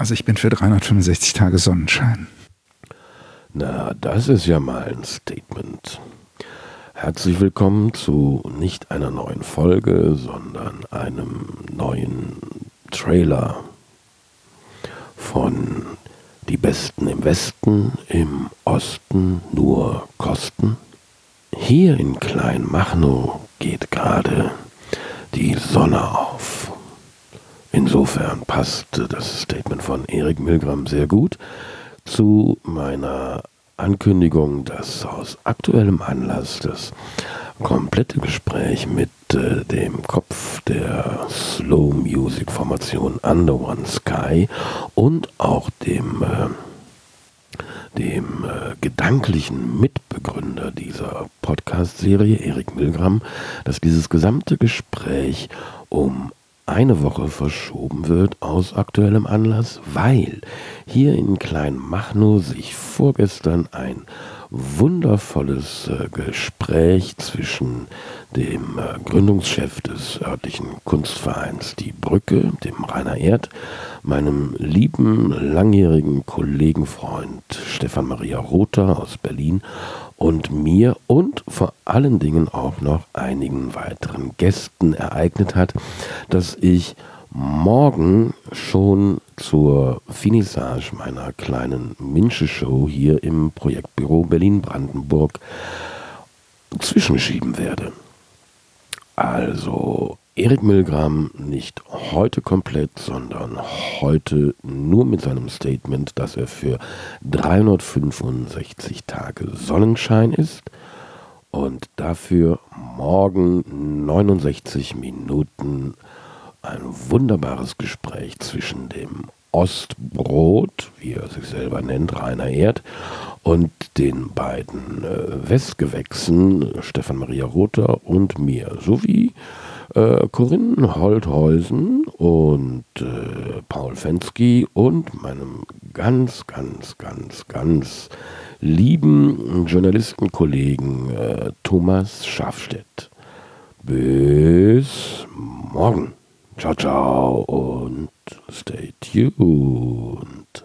Also ich bin für 365 Tage Sonnenschein. Na, das ist ja mal ein Statement. Herzlich willkommen zu nicht einer neuen Folge, sondern einem neuen Trailer von Die Besten im Westen, im Osten nur Kosten. Hier in Kleinmachnow geht gerade die Sonne auf. Insofern passt das Statement von Erik Milgram sehr gut zu meiner Ankündigung, dass aus aktuellem Anlass das komplette Gespräch mit äh, dem Kopf der Slow Music Formation Under One Sky und auch dem äh, dem äh, gedanklichen Mitbegründer dieser Podcast-Serie, Erik Milgram, dass dieses gesamte Gespräch um eine Woche verschoben wird aus aktuellem Anlass, weil hier in Kleinmachnow sich vorgestern ein wundervolles äh, Gespräch zwischen dem äh, Gründungschef des örtlichen Kunstvereins Die Brücke, dem Rainer Erd, meinem lieben langjährigen Kollegenfreund Stefan Maria Rother aus Berlin und mir und vor allen Dingen auch noch einigen weiteren Gästen ereignet hat, dass ich morgen schon zur Finissage meiner kleinen Minsche-Show hier im Projektbüro Berlin-Brandenburg zwischenschieben werde. Also Erik Milgram nicht heute komplett, sondern heute nur mit seinem Statement, dass er für 365 Tage Sonnenschein ist und dafür morgen 69 Minuten ein wunderbares Gespräch zwischen dem Ostbrot, wie er sich selber nennt, Rainer Erd, und den beiden äh, Westgewächsen, Stefan Maria Rother und mir, sowie äh, Corinne Holthäusen und äh, Paul Fensky und meinem ganz, ganz, ganz, ganz lieben Journalistenkollegen äh, Thomas Schafstedt. Bis morgen. Ciao, ciao und stay tuned.